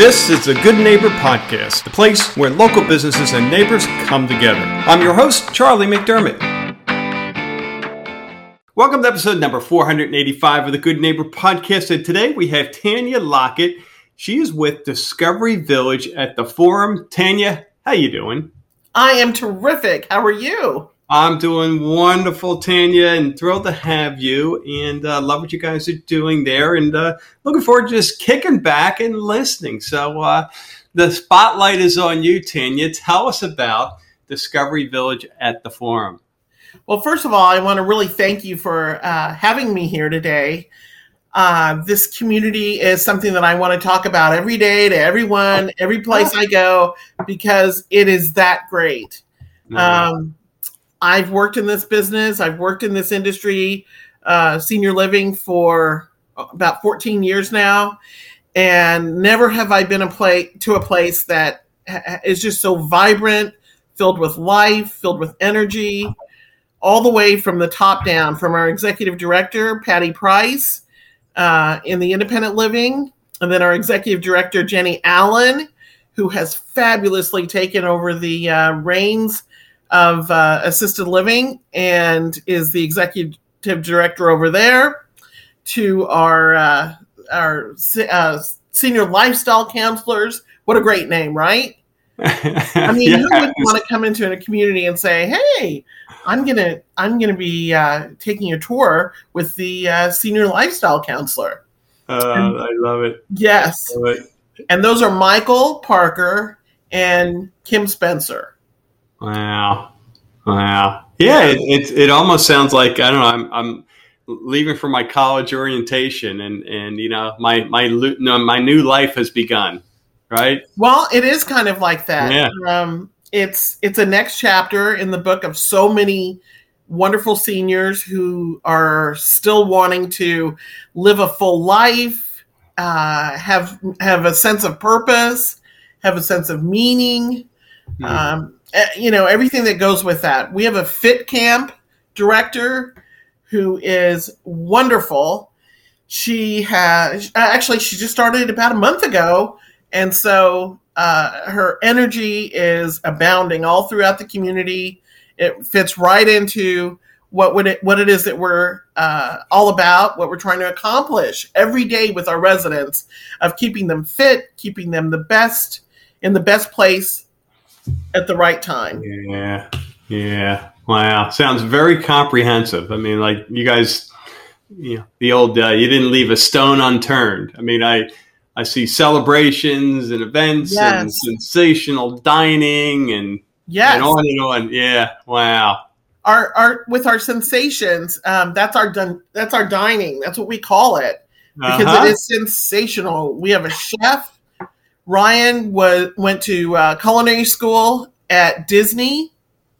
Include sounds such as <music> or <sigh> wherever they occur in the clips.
This is the Good Neighbor Podcast, the place where local businesses and neighbors come together. I'm your host, Charlie McDermott. Welcome to episode number 485 of the Good Neighbor Podcast. And today we have Tanya Lockett. She is with Discovery Village at the Forum. Tanya, how are you doing? I am terrific. How are you? I'm doing wonderful, Tanya, and thrilled to have you. And uh, love what you guys are doing there. And uh, looking forward to just kicking back and listening. So uh, the spotlight is on you, Tanya. Tell us about Discovery Village at the Forum. Well, first of all, I want to really thank you for uh, having me here today. Uh, this community is something that I want to talk about every day to everyone, every place I go, because it is that great. Um, I've worked in this business. I've worked in this industry, uh, senior living for about 14 years now, and never have I been a play to a place that is just so vibrant, filled with life, filled with energy, all the way from the top down, from our executive director Patty Price uh, in the independent living, and then our executive director Jenny Allen, who has fabulously taken over the uh, reins of uh, assisted living and is the executive director over there, to our uh, our uh, senior lifestyle counselors. What a great name, right? <laughs> I mean, who would want to come into a community and say, "Hey, I'm gonna I'm gonna be uh, taking a tour with the uh, senior lifestyle counselor." Uh, and, I love it. Yes, love it. and those are Michael Parker and Kim Spencer. Wow. Wow. Yeah, it, it, it almost sounds like I don't know. I'm I'm leaving for my college orientation, and and you know my my no, my new life has begun. Right. Well, it is kind of like that. Yeah. Um, it's it's a next chapter in the book of so many wonderful seniors who are still wanting to live a full life, uh, have have a sense of purpose, have a sense of meaning. Mm. Um, you know everything that goes with that. We have a fit camp director who is wonderful. She has actually she just started about a month ago, and so uh, her energy is abounding all throughout the community. It fits right into what would it what it is that we're uh, all about, what we're trying to accomplish every day with our residents of keeping them fit, keeping them the best in the best place at the right time. Yeah. Yeah. Wow. Sounds very comprehensive. I mean, like you guys, you know, the old, uh, you didn't leave a stone unturned. I mean, I, I see celebrations and events yes. and sensational dining and, yes. and on and on. Yeah. Wow. Our, our, with our sensations, um, that's our done. That's our dining. That's what we call it because uh-huh. it is sensational. We have a chef Ryan was went to uh, culinary school at Disney.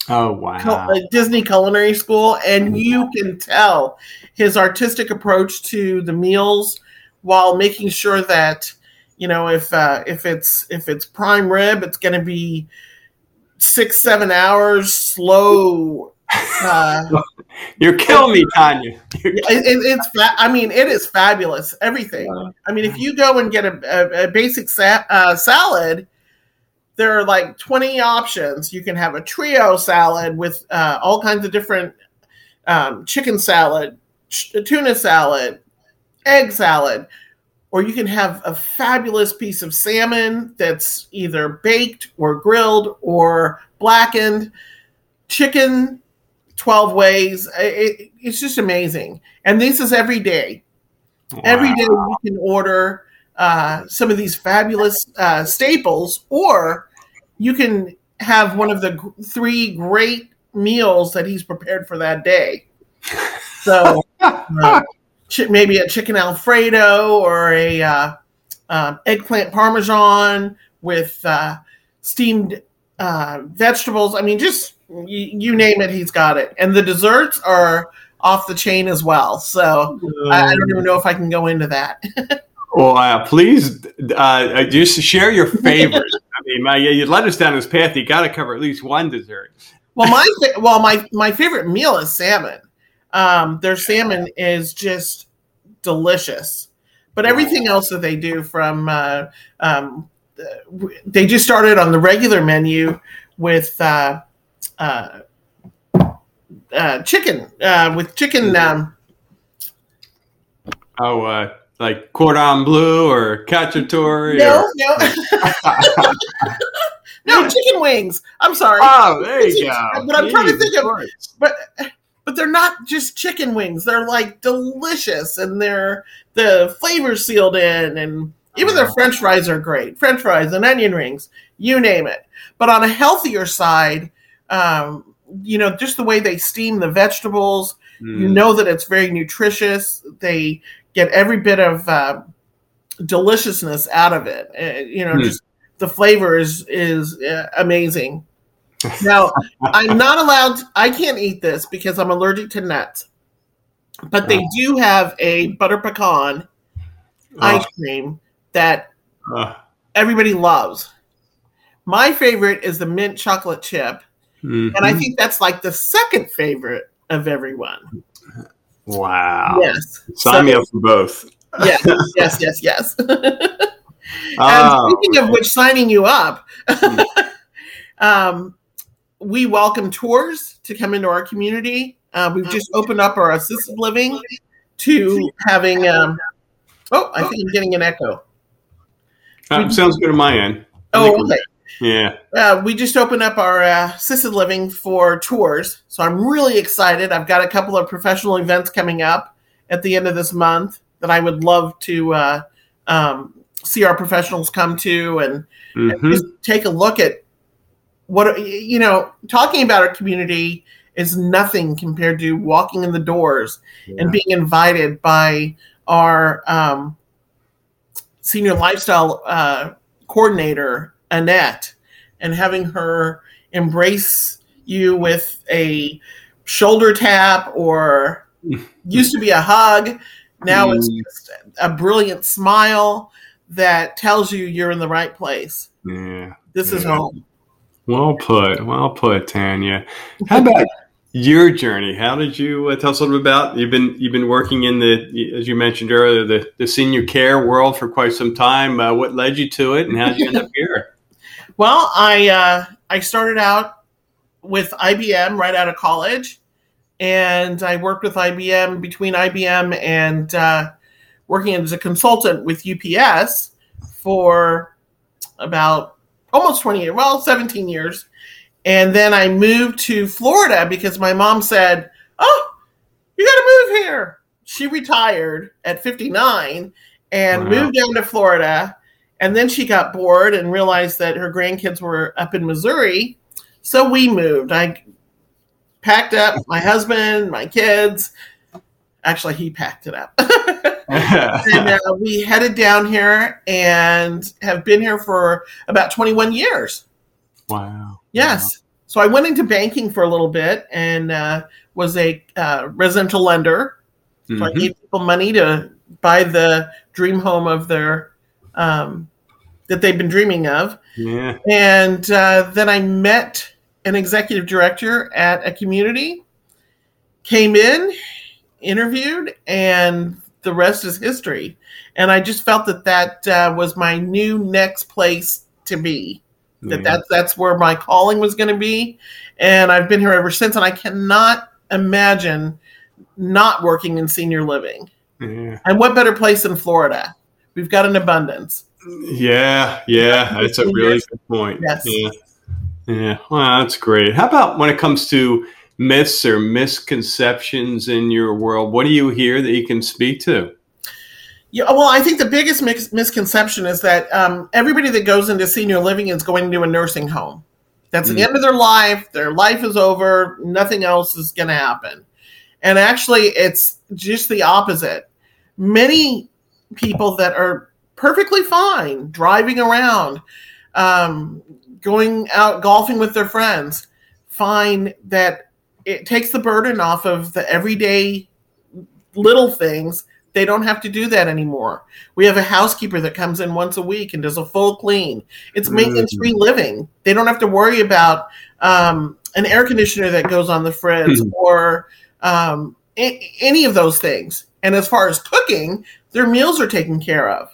Oh wow! Disney Culinary School, and you can tell his artistic approach to the meals, while making sure that you know if uh, if it's if it's prime rib, it's going to be six seven hours slow uh, <laughs> You're killing me, Tanya. it, it, it's, fa- I mean, it is fabulous. Everything. I mean, if you go and get a, a, a basic sa- uh, salad, there are like 20 options. You can have a trio salad with uh, all kinds of different um, chicken salad, ch- tuna salad, egg salad, or you can have a fabulous piece of salmon that's either baked or grilled or blackened, chicken 12 ways. It, it's just amazing. And this is every day. Wow. Every day you can order uh, some of these fabulous uh, staples, or you can have one of the g- three great meals that he's prepared for that day. <laughs> So uh, ch- maybe a chicken alfredo or a uh, um, eggplant parmesan with uh, steamed uh, vegetables. I mean, just you, you, name it, he's got it. And the desserts are off the chain as well. So I, I, don't even know if I can go into that. <laughs> well, uh, please uh, just share your favorites. <laughs> I mean, my, you led us down this path. You got to cover at least one dessert. well, my well, my my favorite meal is salmon. Um, their salmon is just delicious. But everything else that they do from uh, um, they just started on the regular menu with uh, uh, uh, chicken uh, with chicken. Um, oh, uh, like cordon bleu or cacciatore? no, or- no, <laughs> no, chicken wings. I'm sorry, Oh, there you go. But I'm trying to think of- course. but but they're not just chicken wings. They're like delicious, and they're the flavor sealed in, and even their French fries are great. French fries and onion rings, you name it. But on a healthier side, um, you know, just the way they steam the vegetables, you Mm. know that it's very nutritious. They get every bit of uh, deliciousness out of it. Uh, you know, Hmm. just the flavor is is uh, amazing. Now, <laughs> I'm not allowed. I can't eat this because I'm allergic to nuts. But they do have a butter pecan ice cream that Oh, everybody loves. My favorite is the mint chocolate chip, mhm. and I think that's like the second favorite of everyone. wow. Yes. Sign So- me up for both. yes, yes, yes, yes. <laughs> <laughs> Oh, and speaking of which, signing you up, <laughs> um, we welcome tours to come into our community. Uh, we've just opened up our assisted living to having. Um, oh, I think I'm getting an echo. that sounds good on my end. I Oh, okay. Yeah. Uh, we just opened up our uh, assisted living for tours, so I'm really excited. I've got a couple of professional events coming up at the end of this month that I would love to uh, um, see our professionals come to and, and Mhm. just take a look at what you know. Talking about our community is nothing compared to walking in the doors and being invited by our um, senior lifestyle uh, coordinator Annette and having her embrace you with a shoulder tap or <laughs> used to be a hug now it's Mm. just a brilliant smile that tells you you're in the right place Yeah. this is Yeah. home Well put. Well put, Tanya. How about your journey? How did you uh, tell us a little bit about? You've been you've been working in the as you mentioned earlier the, the senior care world for quite some time. Uh, what led you to it, and how did you end up here? Well, I uh, I started out with IBM right out of college, and I worked with IBM between IBM and uh, working as a consultant with UPS for about almost twenty years, well, seventeen years, and then I moved to Florida because my mom said, "Oh, you got to move here." She retired at fifty nine and Wow. moved down to Florida and then she got bored and realized that her grandkids were up in Missouri. So we moved. I packed up my husband, my kids. Actually, he packed it up. <laughs> and uh, <laughs> we headed down here and have been here for about 21 years. wow. Yes. So I went into banking for a little bit and uh, was a uh, residential lender. So I Mhm. gave people money to buy the dream home of their um, that they've been dreaming of. Yeah. And uh, then I met an executive director at a community, came in, interviewed, and the rest is history. And I just felt that that uh, was my new next place to be. That Yeah. that's that's where my calling was going to be, and I've been here ever since. And I cannot imagine not working in senior living. Yeah. And what better place than Florida? We've got an abundance. Yeah, yeah, that's a really good point. Yes. Yeah, yeah. Well, that's great. How about when it comes to myths or misconceptions in your world? What do you hear that you can speak to? Yeah, well, I think the biggest mis- misconception is that um, everybody that goes into senior living is going into a nursing home. That's the Mm. end of their life. Their life is over. Nothing else is going to happen. And actually, it's just the opposite. Many people that are perfectly fine driving around, um, going out golfing with their friends, find that it takes the burden off of the everyday little things they don't have to do that anymore. We have a housekeeper that comes in once a week and does a full clean. It's maintenance free living. They don't have to worry about um, an air conditioner that goes on the fridge Mhm. or um, a- any of those things. And as far as cooking, their meals are taken care of.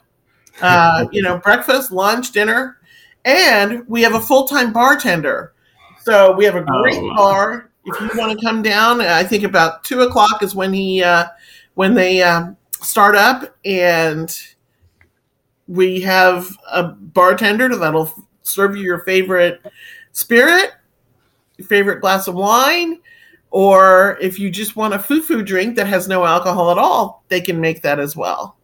Uh, you know, breakfast, lunch, dinner, and we have a full time bartender. So we have a great oh, bar. If you want to come down, I think about two o'clock is when he uh, when they uh, start up, and we have a bartender that'll serve you your favorite spirit, your favorite glass of wine, or if you just want a foo-foo drink that has no alcohol at all, they can make that as well.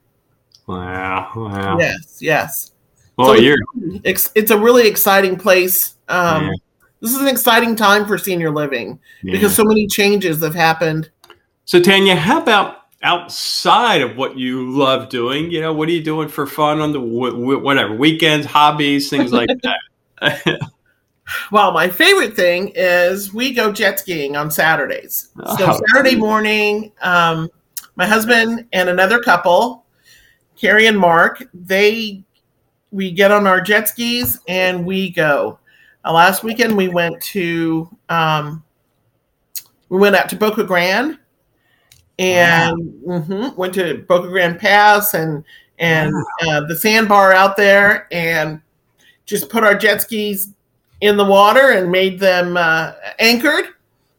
Wow! Wow! Yes, yes. Well, so you're it's, it's a really exciting place. Um, yeah. This is an exciting time for senior living yeah. because so many changes have happened. So, Tanya, how about outside of what you love doing? You know, what are you doing for fun on the whatever weekends, hobbies, things like <laughs> that? well, my favorite thing is we go jet skiing on Saturdays. So oh. Saturday morning, um, my husband and another couple, Carrie and Mark, they we get on our jet skis and we go. Uh, last weekend we went to um, we went out to Boca Grande and wow. mm-hmm, went to Boca Grande Pass and and wow. uh, the sandbar out there and just put our jet skis in the water and made them uh, anchored,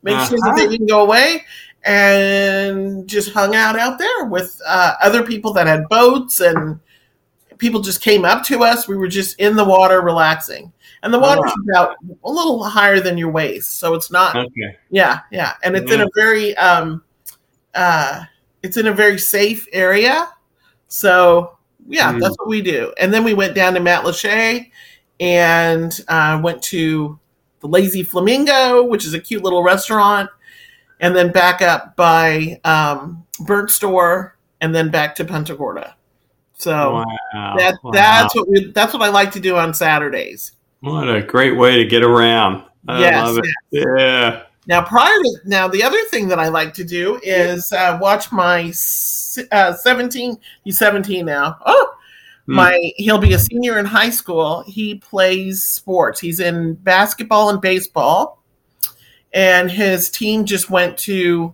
make uh-huh. sure that they uh-huh. didn't go away, and just hung out out there with uh, other people that had boats and people just came up to us. We were just in the water relaxing. And the water's oh, wow. about a little higher than your waist, so it's not. Okay. Yeah, yeah, and it's yeah. in a very um, uh, it's in a very safe area. So yeah, mm. that's what we do. And then we went down to Matlacha and uh, went to the Lazy Flamingo, which is a cute little restaurant, and then back up by um, Burnt Store, and then back to Punta Gorda. So wow. that wow. that's what we, that's what I like to do on Saturdays. What a great way to get around! I yes, love it. Yes. Yeah. Now, prior to now, the other thing that I like to do is uh, watch my uh, seventeen. He's seventeen now. Oh, hmm. my he'll be a senior in high school. He plays sports. He's in basketball and baseball, and his team just went to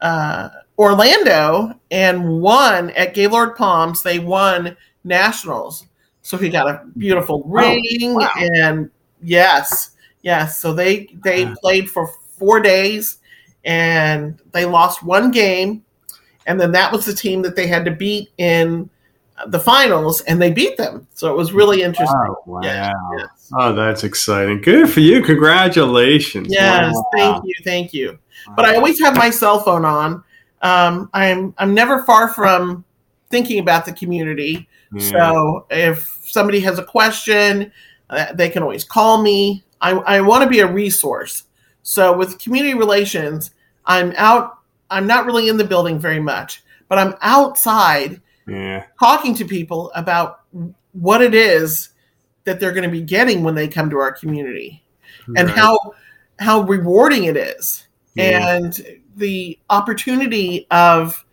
uh, Orlando and won at Gaylord Palms. They won nationals, so he got a beautiful ring. Oh, wow. And yes, yes. So they they played for four days and they lost one game. And then that was the team that they had to beat in the finals, and they beat them. So it was really interesting. Oh, wow. Yeah, yes. Oh, that's exciting. Good for you. Congratulations. Yes, wow. thank you. Thank you. But I always have my cell phone on. Um, I'm I'm never far from thinking about the community. Mm. So if somebody has a question, uh, they can always call me. I, I want to be a resource. So with community relations, I'm out. I'm not really in the building very much, but I'm outside yeah. talking to people about what it is that they're going to be getting when they come to our community right. and how how rewarding it is yeah. and the opportunity of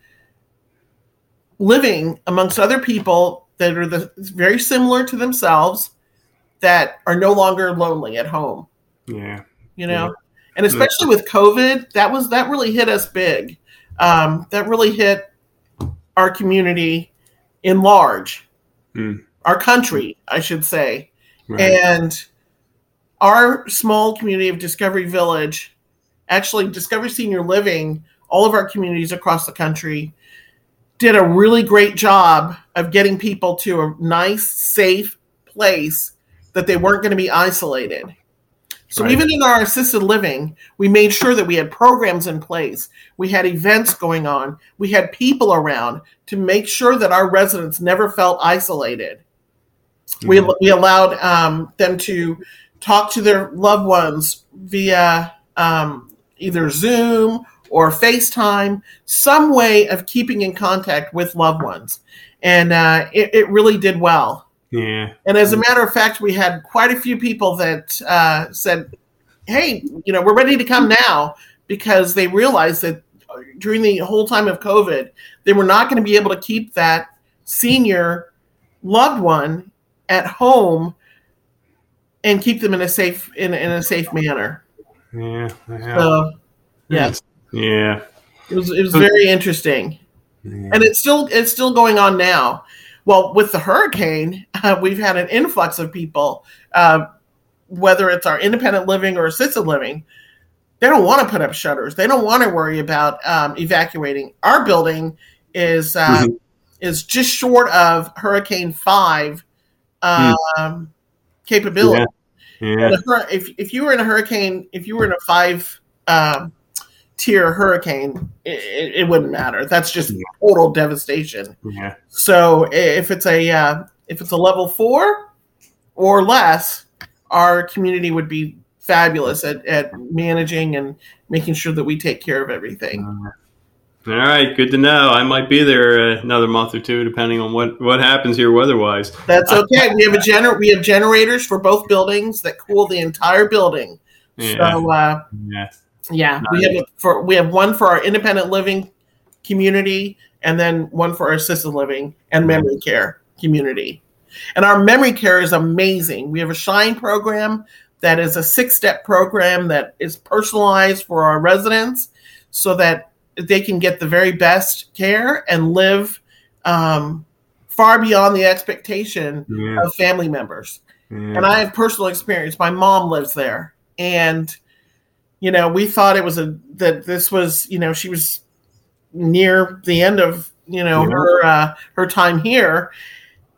living amongst other people that are the, very similar to themselves that are no longer lonely at home yeah you know yeah and especially with COVID, that was that really hit us big. Um, that really hit our community in large, mm. our country, I should say, right. and our small community of Discovery Village, actually Discovery Senior Living, all of our communities across the country did a really great job of getting people to a nice, safe place that they weren't going to be isolated. So right. even in our assisted living, we made sure that we had programs in place. We had events going on. We had people around to make sure that our residents never felt isolated. Mm-hmm. We, we allowed um, them to talk to their loved ones via um, either Zoom or FaceTime, some way of keeping in contact with loved ones. And uh, it, it really did well. Yeah. And as a matter of fact, we had quite a few people that uh, said, "Hey, you know, we're ready to come now," because they realized that during the whole time of COVID, they were not going to be able to keep that senior loved one at home and keep them in a safe in, in a safe manner. Yeah. So, yeah. Yeah. It was it was very interesting. yeah. and it's still it's still going on now. Well, with the hurricane, uh, we've had an influx of people, uh, whether it's our independent living or assisted living. They don't want to put up shutters. They don't want to worry about um, evacuating. Our building is uh, mm-hmm. is just short of Hurricane Five um, mm. capability. Yeah. Yeah. If if you were in a hurricane, if you were in a five um, tier hurricane, it, it, wouldn't matter. That's just yeah. total devastation. Yeah. So if it's a uh, if it's a level four or less, our community would be fabulous at, at managing and making sure that we take care of everything. All right, good to know. I might be there another month or two, depending on what, what happens here weather-wise. That's okay. we have a gener- We have generators for both buildings that cool the entire building. Yeah. So, uh, yeah, yeah, we have for we have one for our independent living community, and then one for our assisted living and memory care community. And our memory care is amazing. We have a Shine program that is a six-step program that is personalized for our residents, so that they can get the very best care and live um, far beyond the expectation yeah. of family members. Yeah. And I have personal experience. My mom lives there, and you know, we thought it was a that this was, you know, she was near the end of, you know, yeah. her uh, her time here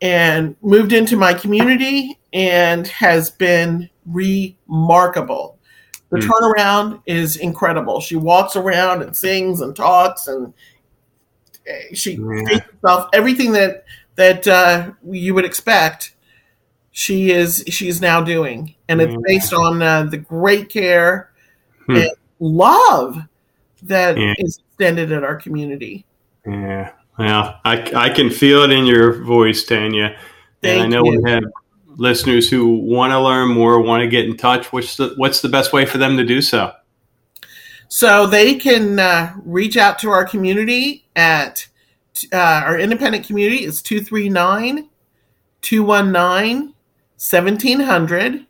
and moved into my community and has been remarkable. The mm. turnaround is incredible. She walks around and sings and talks and eh, she yeah. herself everything that that uh, you would expect. She is she's now doing, and it's based on uh, the great care hmm. and love that yeah. is extended in our community. Yeah. Well, I, I can feel it in your voice, Tanya. Thank and I know you. we have listeners who want to learn more, want to get in touch. What's the, what's the best way for them to do so? So they can uh, reach out to our community at uh, our independent community is 239 219 1700.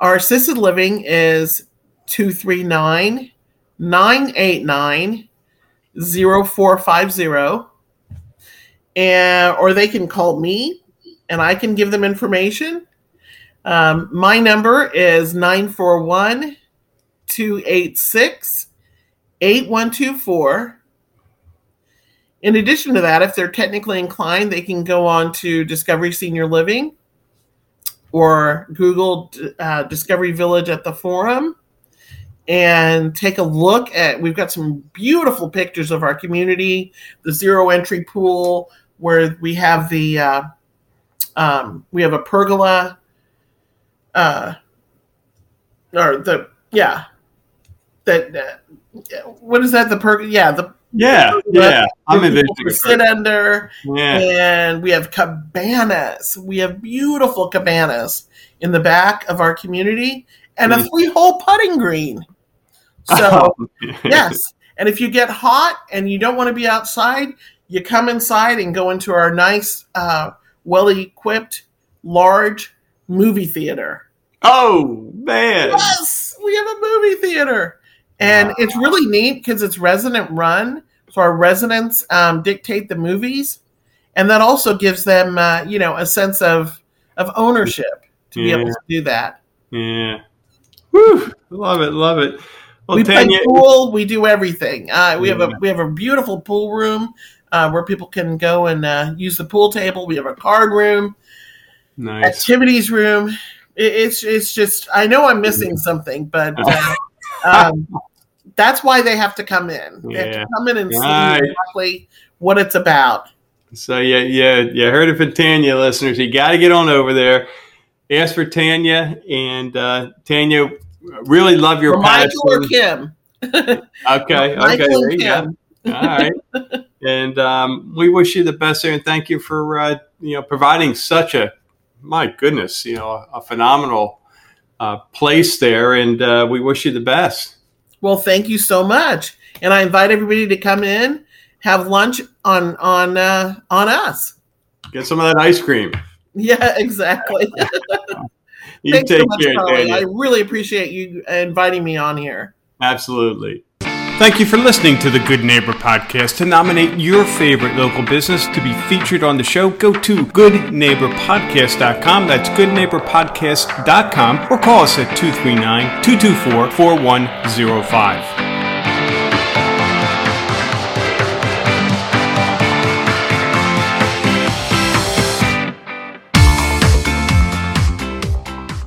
Our assisted living is 239 989 0450. And, or they can call me and I can give them information. Um, my number is 941 286 8124. In addition to that, if they're technically inclined, they can go on to Discovery Senior Living or Google uh, Discovery Village at the Forum and take a look at we've got some beautiful pictures of our community the zero entry pool where we have the uh, um, we have a pergola uh, or the yeah. That uh, what is that the pergola yeah the yeah yeah. I'm envisioning sit under. Yeah. and we have cabanas. We have beautiful cabanas in the back of our community and a mm. three hole putting green so, <laughs> oh, yes. And if you get hot and you don't want to be outside, you come inside and go into our nice, uh, well equipped, large movie theater. Oh, man. Yes, we have a movie theater. And wow. it's really neat because it's resident run. So our residents um, dictate the movies. And that also gives them, uh, you know, a sense of, of ownership to yeah. be able to do that. Yeah. Whew. Love it. Love it. Well, we Tanya, play pool. We do everything. Uh, we yeah. have a we have a beautiful pool room uh, where people can go and uh, use the pool table. We have a card room, nice. activities room. It, it's it's just I know I'm missing something, but <laughs> uh, um, that's why they have to come in. They yeah. have to come in and see exactly what it's about. So yeah, yeah, you heard it from Tanya, listeners. You got to get on over there. Ask for Tanya, and uh, Tanya really love your Michael or Kim. <laughs> okay, <laughs> okay, there you go. All right, <laughs> and um, we wish you the best there, and thank you for uh, you know providing such a my goodness, you know, a, a phenomenal uh, place there, and uh, we wish you the best. Well, thank you so much, and I invite everybody to come in, have lunch on on uh, on us. Get some of that ice cream. Yeah, exactly. You Thanks take so much, care, Charlie. I really appreciate you inviting me on here. Absolutely. Thank you for listening to the Good Neighbor Podcast. To nominate your favorite local business to be featured on the show, go to goodneighborpodcast.com. That's goodneighborpodcast.com or call us at 239 224 4105.